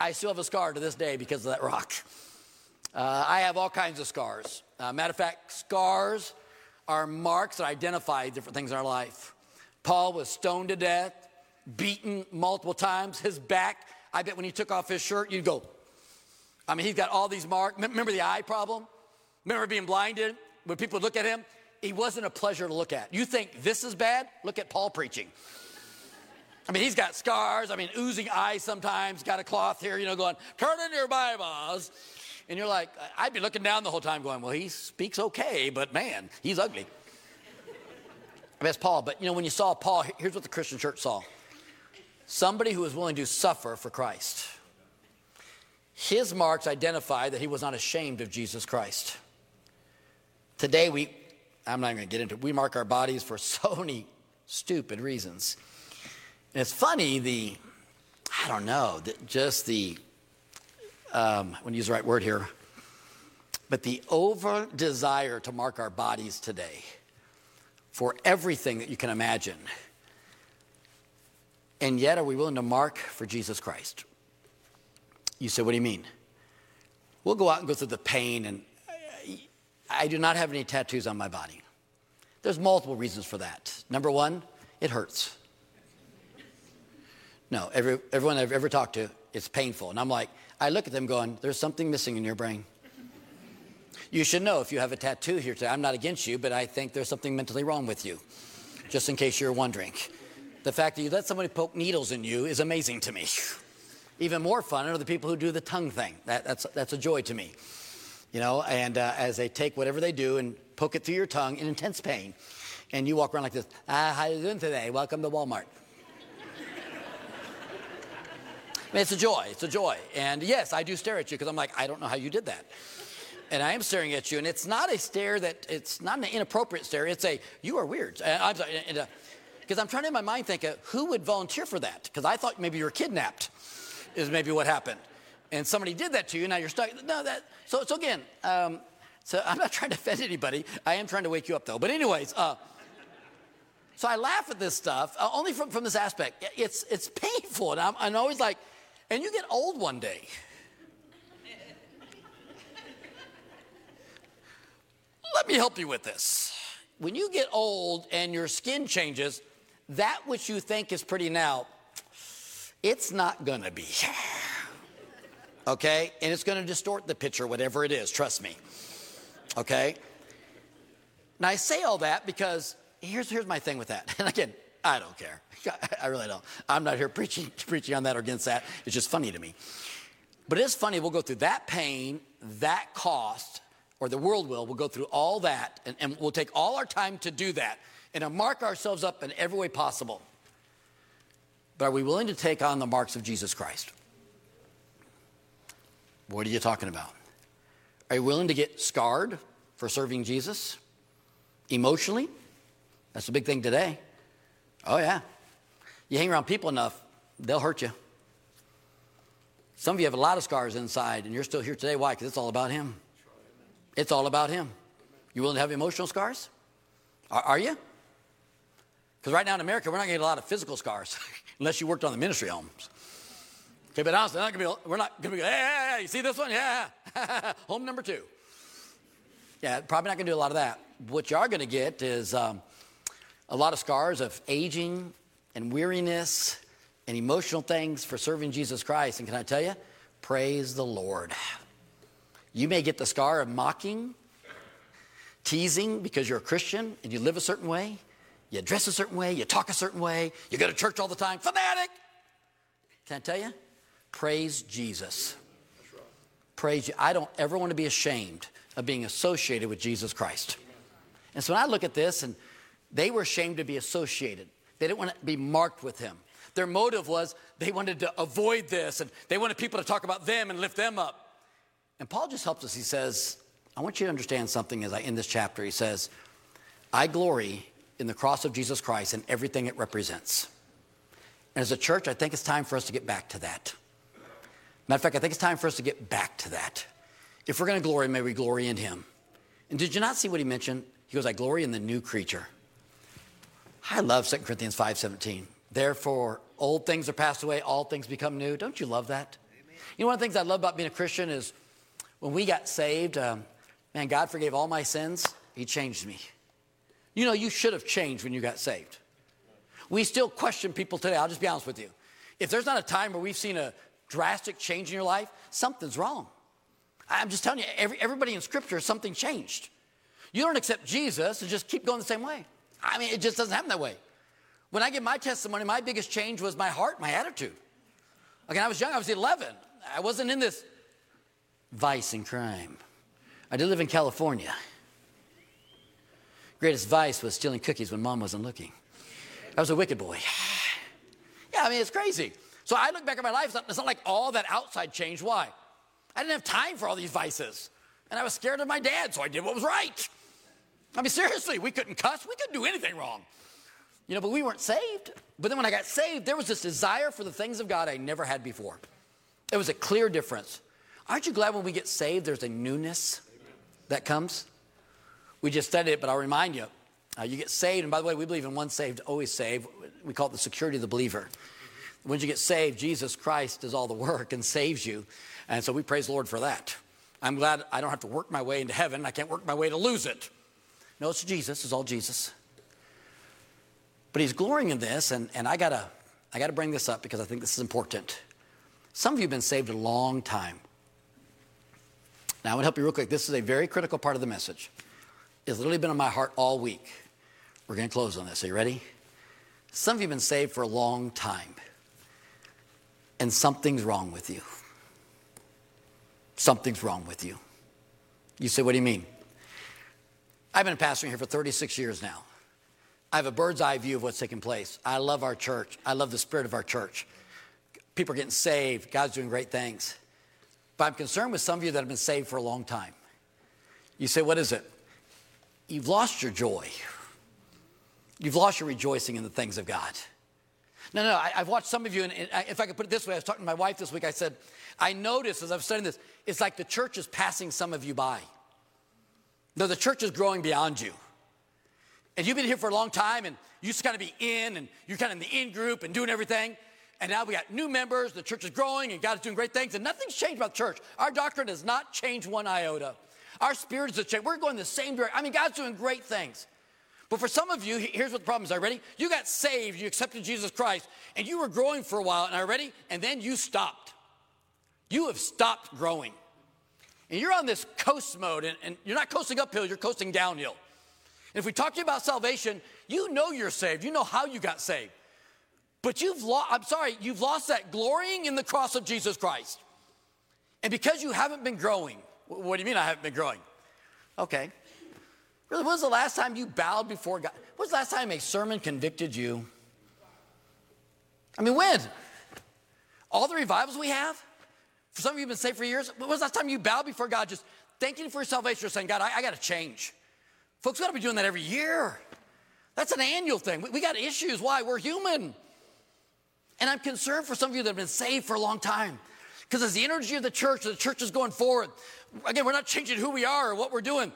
I still have a scar to this day because of that rock. Uh, I have all kinds of scars. Uh, matter of fact, scars are marks that identify different things in our life. Paul was stoned to death, beaten multiple times. His back, I bet when he took off his shirt, you'd go, I mean, he's got all these marks. Remember the eye problem? Remember being blinded? When people look at him, he wasn't a pleasure to look at. You think this is bad? Look at Paul preaching. I mean, he's got scars. I mean, oozing eyes sometimes, got a cloth here, you know, going, turn in your Bibles. And you're like, I'd be looking down the whole time going, well, he speaks okay, but man, he's ugly. That's Paul. But you know, when you saw Paul, here's what the Christian church saw somebody who was willing to suffer for Christ. His marks identify that he was not ashamed of Jesus Christ. Today, we, I'm not going to get into it, we mark our bodies for so many stupid reasons. And it's funny, the, I don't know, the, just the, um, I want to use the right word here, but the over desire to mark our bodies today for everything that you can imagine. And yet, are we willing to mark for Jesus Christ? You say, what do you mean? We'll go out and go through the pain, and I do not have any tattoos on my body. There's multiple reasons for that. Number one, it hurts. No, every, everyone I've ever talked to, it's painful. And I'm like, I look at them going, there's something missing in your brain. You should know if you have a tattoo here today, I'm not against you, but I think there's something mentally wrong with you, just in case you're wondering. The fact that you let somebody poke needles in you is amazing to me. Even more fun are the people who do the tongue thing. That, that's, that's a joy to me. You know, and uh, as they take whatever they do and poke it through your tongue in intense pain, and you walk around like this, ah, how are you doing today? Welcome to Walmart. I mean, it's a joy. It's a joy. And yes, I do stare at you because I'm like, I don't know how you did that. And I am staring at you, and it's not a stare that it's not an inappropriate stare. It's a you are weird. And I'm because uh, I'm trying to in my mind think of who would volunteer for that because I thought maybe you were kidnapped, is maybe what happened, and somebody did that to you. Now you're stuck. No, that. So so again, um, so I'm not trying to offend anybody. I am trying to wake you up though. But anyways. Uh, so I laugh at this stuff uh, only from, from this aspect. It's, it's painful. And I'm, I'm always like, and you get old one day. Let me help you with this. When you get old and your skin changes, that which you think is pretty now, it's not gonna be. Okay? And it's gonna distort the picture, whatever it is, trust me. Okay? Now I say all that because here's, here's my thing with that. And again, I don't care. I really don't. I'm not here preaching, preaching on that or against that. It's just funny to me. But it is funny, we'll go through that pain, that cost, or the world will, we'll go through all that, and, and we'll take all our time to do that and to mark ourselves up in every way possible. But are we willing to take on the marks of Jesus Christ? What are you talking about? Are you willing to get scarred for serving Jesus? Emotionally? That's a big thing today. Oh, yeah. You hang around people enough, they'll hurt you. Some of you have a lot of scars inside, and you're still here today. Why? Because it's all about Him. It's all about Him. You willing to have emotional scars? Are, are you? Because right now in America, we're not getting a lot of physical scars unless you worked on the ministry homes. Okay, but honestly, not gonna be, we're not going to be, hey, hey, hey, you see this one? Yeah. Home number two. Yeah, probably not going to do a lot of that. What you are going to get is um, a lot of scars of aging and weariness and emotional things for serving Jesus Christ. And can I tell you? Praise the Lord. You may get the scar of mocking, teasing because you're a Christian and you live a certain way, you dress a certain way, you talk a certain way, you go to church all the time, fanatic. Can I tell you? Praise Jesus. Praise you. I don't ever want to be ashamed of being associated with Jesus Christ. And so when I look at this, and they were ashamed to be associated, they didn't want to be marked with him. Their motive was they wanted to avoid this, and they wanted people to talk about them and lift them up. And Paul just helps us. He says, I want you to understand something as I end this chapter. He says, I glory in the cross of Jesus Christ and everything it represents. And as a church, I think it's time for us to get back to that. Matter of fact, I think it's time for us to get back to that. If we're going to glory, may we glory in Him. And did you not see what he mentioned? He goes, I glory in the new creature. I love 2 Corinthians 5.17. Therefore, old things are passed away, all things become new. Don't you love that? Amen. You know, one of the things I love about being a Christian is when we got saved, um, man, God forgave all my sins. He changed me. You know, you should have changed when you got saved. We still question people today. I'll just be honest with you. If there's not a time where we've seen a drastic change in your life, something's wrong. I'm just telling you, every, everybody in Scripture, something changed. You don't accept Jesus and just keep going the same way. I mean, it just doesn't happen that way. When I give my testimony, my biggest change was my heart, my attitude. Again, I was young, I was 11. I wasn't in this vice and crime. I did live in California. Greatest vice was stealing cookies when mom wasn't looking. I was a wicked boy. Yeah, I mean, it's crazy. So I look back at my life, it's not, it's not like all that outside changed. Why? I didn't have time for all these vices. And I was scared of my dad, so I did what was right. I mean, seriously, we couldn't cuss, we couldn't do anything wrong. You know, but we weren't saved. But then when I got saved, there was this desire for the things of God I never had before. It was a clear difference. Aren't you glad when we get saved, there's a newness that comes? We just studied it, but I'll remind you. Uh, you get saved, and by the way, we believe in one saved, always saved. We call it the security of the believer. When you get saved, Jesus Christ does all the work and saves you. And so we praise the Lord for that. I'm glad I don't have to work my way into heaven. I can't work my way to lose it. No, it's Jesus. It's all Jesus. But he's glorying in this, and, and I gotta I gotta bring this up because I think this is important. Some of you have been saved a long time. Now, I want to help you real quick. This is a very critical part of the message. It's literally been on my heart all week. We're to close on this. Are you ready? Some of you have been saved for a long time, and something's wrong with you. Something's wrong with you. You say, What do you mean? I've been pastoring here for 36 years now. I have a bird's eye view of what's taking place. I love our church. I love the spirit of our church. People are getting saved. God's doing great things. But I'm concerned with some of you that have been saved for a long time. You say, What is it? You've lost your joy. You've lost your rejoicing in the things of God. No, no, I, have watched some of you, and, I, if I could put it this way, I was talking to my wife this week. I said, I noticed as I've studying this, it's like the church is passing some of you by. No, the church is growing beyond you. And you've been here for a long time, and you used to kind of be in, and you're kind of in the in group and doing everything. And now we got new members, the church is growing, and God is doing great things, and nothing's changed about the church. Our doctrine has not changed one iota. Our spirits have changed. We're going the same direction. I mean, God's doing great things. But for some of you, here's what the problem is. Are ready? You got saved, you accepted Jesus Christ, and you were growing for a while, and are ready? And then you stopped. You have stopped growing. And you're on this coast mode, and, and you're not coasting uphill, you're coasting downhill. And if we talk to you about salvation, you know you're saved. You know how you got saved. But you've lost, I'm sorry, you've lost that glorying in the cross of Jesus Christ. And because you haven't been growing, what do you mean I haven't been growing? Okay. Really, when was the last time you bowed before God? When was the last time a sermon convicted you? I mean, when? All the revivals we have? For some of you have been saved for years. When was the last time you bowed before God just thanking for your salvation or saying, God, I, I got to change? Folks, we got to be doing that every year. That's an annual thing. We, we got issues. Why? We're human. And I'm concerned for some of you that have been saved for a long time. Because as the energy of the church, the church is going forward. Again, we're not changing who we are or what we're doing.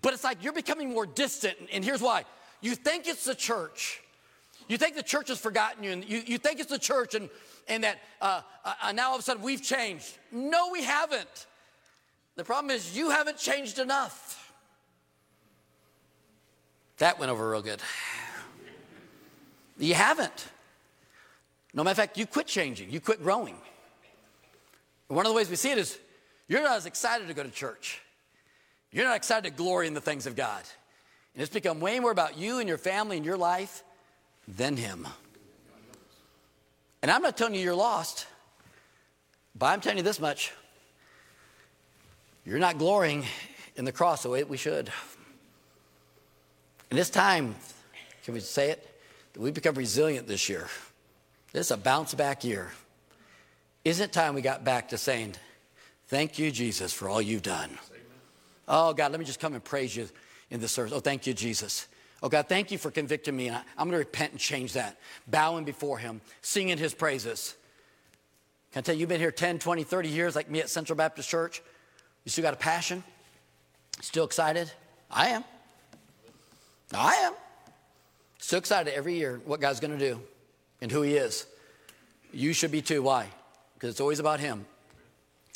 But it's like you're becoming more distant. And here's why. You think it's the church. You think the church has forgotten you, and you, you think it's the church, and, and that uh, uh, now all of a sudden we've changed. No, we haven't. The problem is you haven't changed enough. That went over real good. You haven't. No matter of fact, you quit changing, you quit growing. One of the ways we see it is you're not as excited to go to church. You're not excited to glory in the things of God. And it's become way more about you and your family and your life than Him. And I'm not telling you you're lost, but I'm telling you this much you're not glorying in the cross the way we should. And it's time, can we say it, that we become resilient this year. This is a bounce back year. Isn't it time we got back to saying, Thank you, Jesus, for all you've done? Oh, God, let me just come and praise you in this service. Oh, thank you, Jesus. Oh, God, thank you for convicting me. I, am going to repent and change that. Bowing before Him, singing His praises. Can I tell you, you've been here 10, 20, 30 years like me at Central Baptist Church. You still got a passion? Still excited? I am. I am. Still excited every year what God's going to do and who He is. You should be too. Why? Because it's always about Him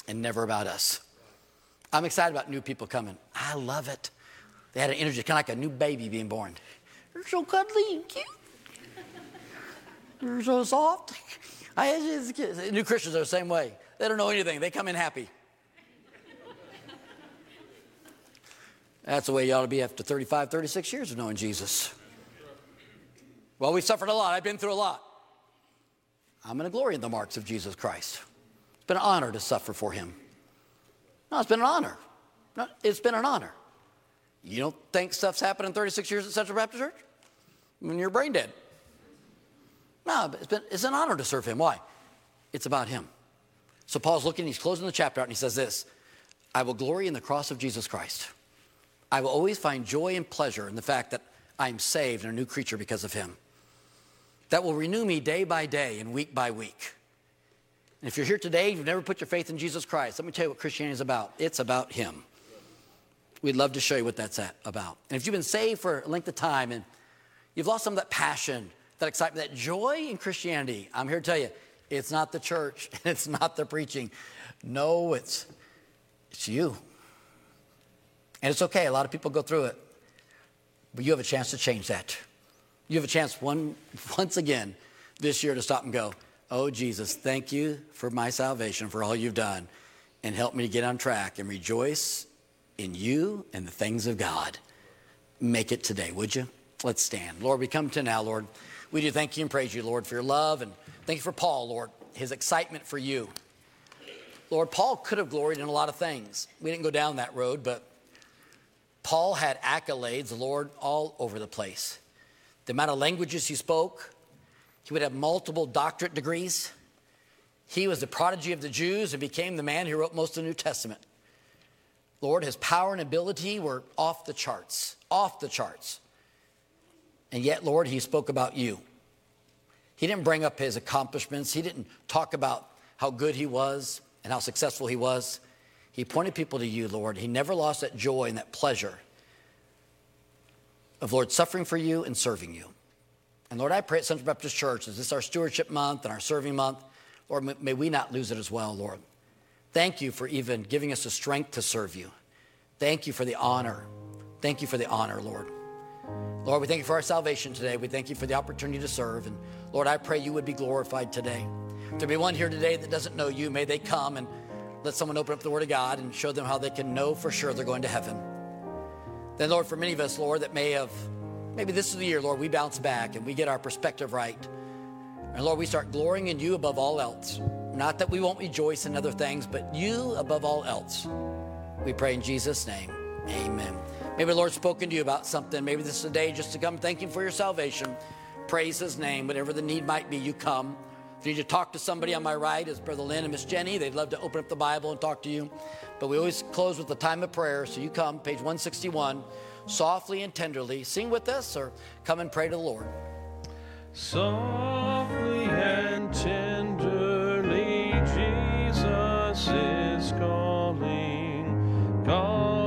and never about us. I'm excited about new people coming. I love it. They had an energy, kind of like a new baby being born. They're so cuddly and cute. They're so soft. I, new Christians are the same way. They don't know anything. They come in happy. That's the way you ought to be after 35, 36 years of knowing Jesus. Well, we've suffered a lot. I've been through a lot. I'm going to glory in the marks of Jesus Christ. It's been an honor to suffer for him. No, it's been an honor. No, it's been an honor. You don't think stuff's happened in 36 years at Central Baptist Church? I mean, you're brain dead. No, it's, been, it's an honor to serve him. Why? It's about him. So Paul's looking, he's closing the chapter out, and he says this I will glory in the cross of Jesus Christ. I will always find joy and pleasure in the fact that I'm saved and a new creature because of him. That will renew me day by day and week by week. And if you're here today, you've never put your faith in Jesus Christ, let me tell you what Christianity is about. It's about him. We'd love to show you what that's about. And if you've been saved for a length of time and you've lost some of that passion, that excitement, that joy in Christianity, I'm here to tell you, it's not the church, it's not the preaching. No, it's, it's you. And it's okay, a lot of people go through it. But you have a chance to change that. You have a chance one, once again this year to stop and go, Oh, Jesus, thank you for my salvation, for all you've done, and help me to get on track and rejoice in you and the things of God. Make it today, would you? Let's stand. Lord, we come to now, Lord. We do thank you and praise you, Lord, for your love, and thank you for Paul, Lord, his excitement for you. Lord, Paul could have gloried in a lot of things. We didn't go down that road, but Paul had accolades, Lord, all over the place. The amount of languages he spoke, he would have multiple doctorate degrees. He was the prodigy of the Jews and became the man who wrote most of the New Testament. Lord, his power and ability were off the charts, off the charts. And yet, Lord, he spoke about you. He didn't bring up his accomplishments, he didn't talk about how good he was and how successful he was. He pointed people to you, Lord. He never lost that joy and that pleasure of, Lord, suffering for you and serving you. And Lord, I pray at Central Baptist Church, as this is our stewardship month and our serving month, Lord, may we not lose it as well, Lord. Thank you for even giving us the strength to serve you. Thank you for the honor. Thank you for the honor, Lord. Lord, we thank you for our salvation today. We thank you for the opportunity to serve. And Lord, I pray you would be glorified today. There be one here today that doesn't know you, may they come and let someone open up the Word of God and show them how they can know for sure they're going to heaven. Then, Lord, for many of us, Lord, that may have, maybe this is the year, Lord, we bounce back and we get our perspective right. And Lord, we start glorying in you above all else. Not that we won't rejoice in other things, but you above all else. We pray in Jesus' name. Amen. Maybe the Lord's spoken to you about something. Maybe this is a day just to come thank Him for your salvation. Praise His name. Whatever the need might be, you come. If you need to talk to somebody on my right is Brother Lynn and Miss Jenny. They'd love to open up the Bible and talk to you. But we always close with the time of prayer. So you come, page 161, softly and tenderly. Sing with us or come and pray to the Lord. Softly and tenderly, calling,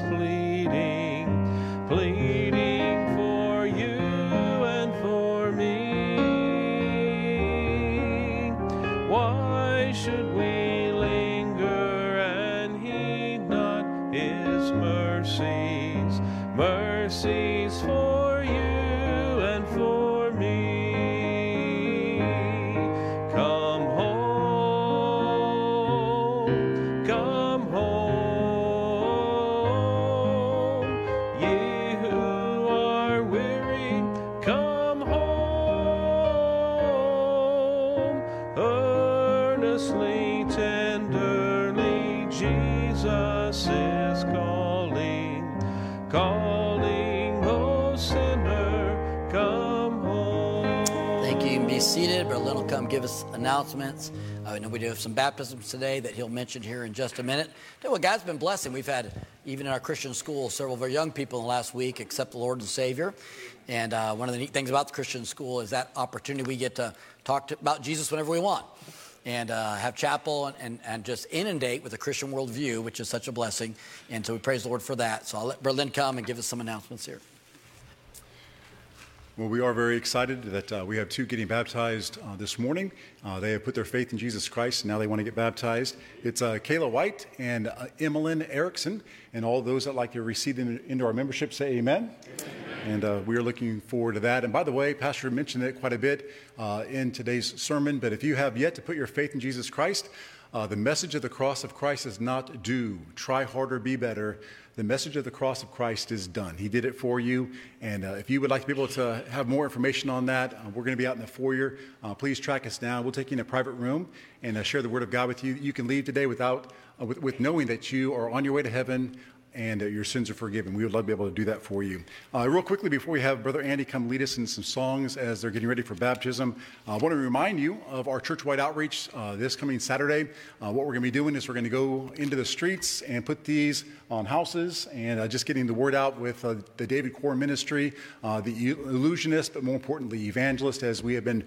pleading, pleading give us announcements. Uh, I know we do have some baptisms today that he'll mention here in just a minute. Tell what, God's been blessing. We've had, even in our Christian school, several of our young people in the last week accept the Lord and Savior. And uh, one of the neat things about the Christian school is that opportunity we get to talk to, about Jesus whenever we want and uh, have chapel and, and, and just inundate with a Christian worldview, which is such a blessing. And so we praise the Lord for that. So I'll let Berlin come and give us some announcements here. Well, we are very excited that uh, we have two getting baptized uh, this morning. Uh, they have put their faith in Jesus Christ, and now they want to get baptized. It's uh, Kayla White and uh, Emmeline Erickson, and all those that like to receive them into our membership say amen. And uh, we are looking forward to that. And by the way, Pastor mentioned it quite a bit uh, in today's sermon, but if you have yet to put your faith in Jesus Christ, uh, the message of the cross of Christ is not do, try harder, be better. The message of the cross of Christ is done. He did it for you. And uh, if you would like to be able to have more information on that, uh, we're going to be out in the foyer. Uh, please track us down. We'll take you in a private room and uh, share the Word of God with you. You can leave today without, uh, with, with knowing that you are on your way to heaven and uh, your sins are forgiven. We would love to be able to do that for you. Uh, real quickly, before we have Brother Andy come lead us in some songs as they're getting ready for baptism, uh, I want to remind you of our church-wide outreach uh, this coming Saturday. Uh, what we're going to be doing is we're going to go into the streets and put these on houses and just getting the word out with the David Core Ministry, the illusionist, but more importantly, evangelist, as we have been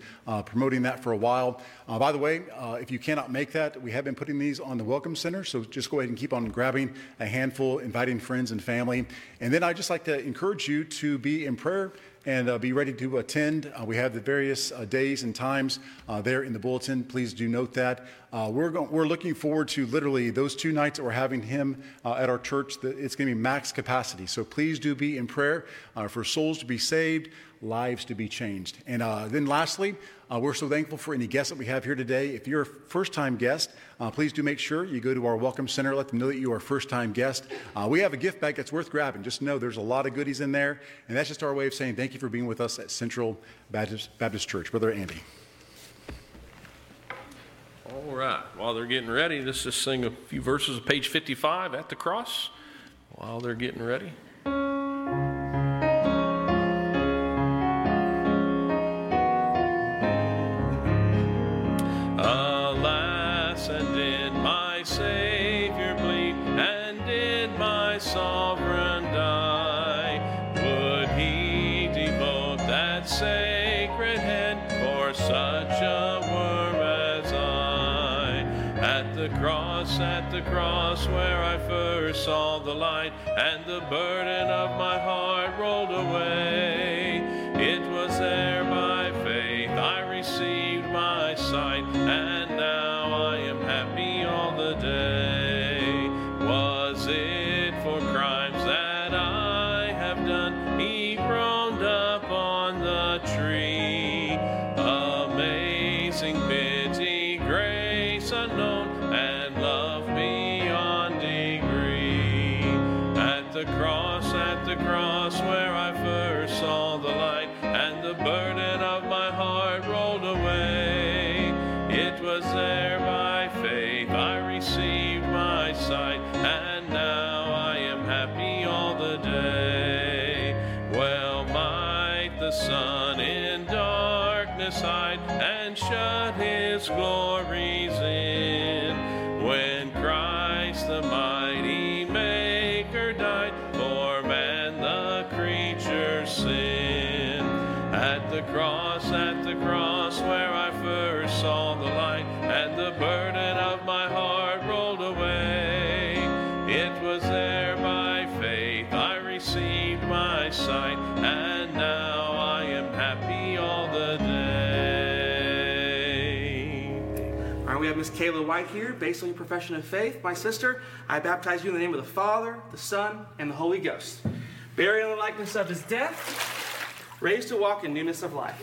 promoting that for a while. Uh, by the way, uh, if you cannot make that, we have been putting these on the Welcome Center, so just go ahead and keep on grabbing a handful, inviting friends and family. And then I'd just like to encourage you to be in prayer and uh, be ready to attend. Uh, we have the various uh, days and times uh, there in the bulletin. Please do note that. Uh, we're, we're looking forward to literally those two nights that we're having him uh, at our church. It's going to be max capacity. So please do be in prayer for souls to be saved, lives to be changed. And then lastly, uh, we're so thankful for any guests that we have here today. If you're a first time guest, uh, please do make sure you go to our Welcome Center. Let them know that you are a first time guest. Uh, we have a gift bag that's worth grabbing. Just know there's a lot of goodies in there. And that's just our way of saying thank you for being with us at Central Baptist, Baptist Church. Brother Andy. All right. While they're getting ready, let's just sing a few verses of page 55 at the cross while they're getting ready. Saw the light, and the burden of my heart glories in when Christ the mighty Maker died for man the creature's sin. At the cross, at the cross where I first saw the light and the burden of my Have Miss Kayla White here. Based on your profession of faith, my sister, I baptize you in the name of the Father, the Son, and the Holy Ghost. Buried in the likeness of his death, raised to walk in newness of life.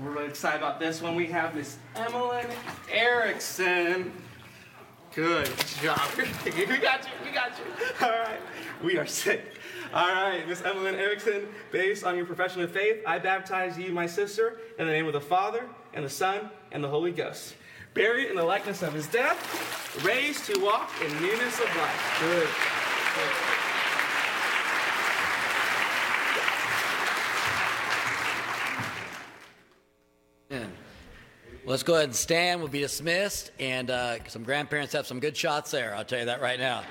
We're really excited about this one. We have Miss Emmeline Erickson. Good job. we got you. We got you. All right. We are sick. All right, Miss Emmeline Erickson, based on your profession of faith, I baptize you, my sister, in the name of the Father, and the Son, and the Holy Ghost. Buried in the likeness of his death, raised to walk in newness of life. Good. Let's go ahead and stand. We'll be dismissed. And uh, some grandparents have some good shots there. I'll tell you that right now.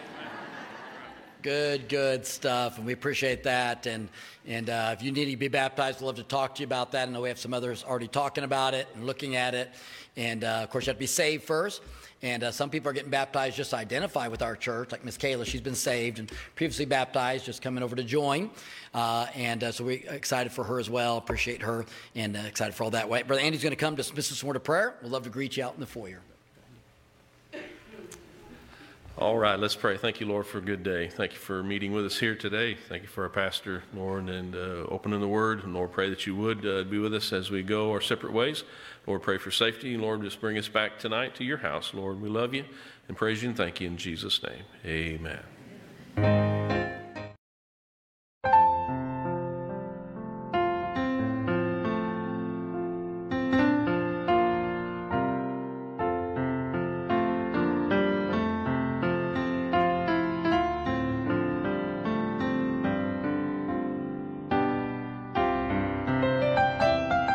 Good, good stuff, and we appreciate that. And and uh, if you need to be baptized, we'd love to talk to you about that. I know we have some others already talking about it and looking at it. And uh, of course, you have to be saved first. And uh, some people are getting baptized just to identify with our church, like Miss Kayla. She's been saved and previously baptized, just coming over to join. Uh, and uh, so we're excited for her as well. Appreciate her and uh, excited for all that. Brother Andy's going to come dismiss us word of prayer. We'd love to greet you out in the foyer. All right, let's pray. Thank you, Lord, for a good day. Thank you for meeting with us here today. Thank you for our pastor, Lord, and uh, opening the word. And Lord, pray that you would uh, be with us as we go our separate ways. Lord, pray for safety. Lord, just bring us back tonight to your house. Lord, we love you and praise you and thank you in Jesus' name. Amen.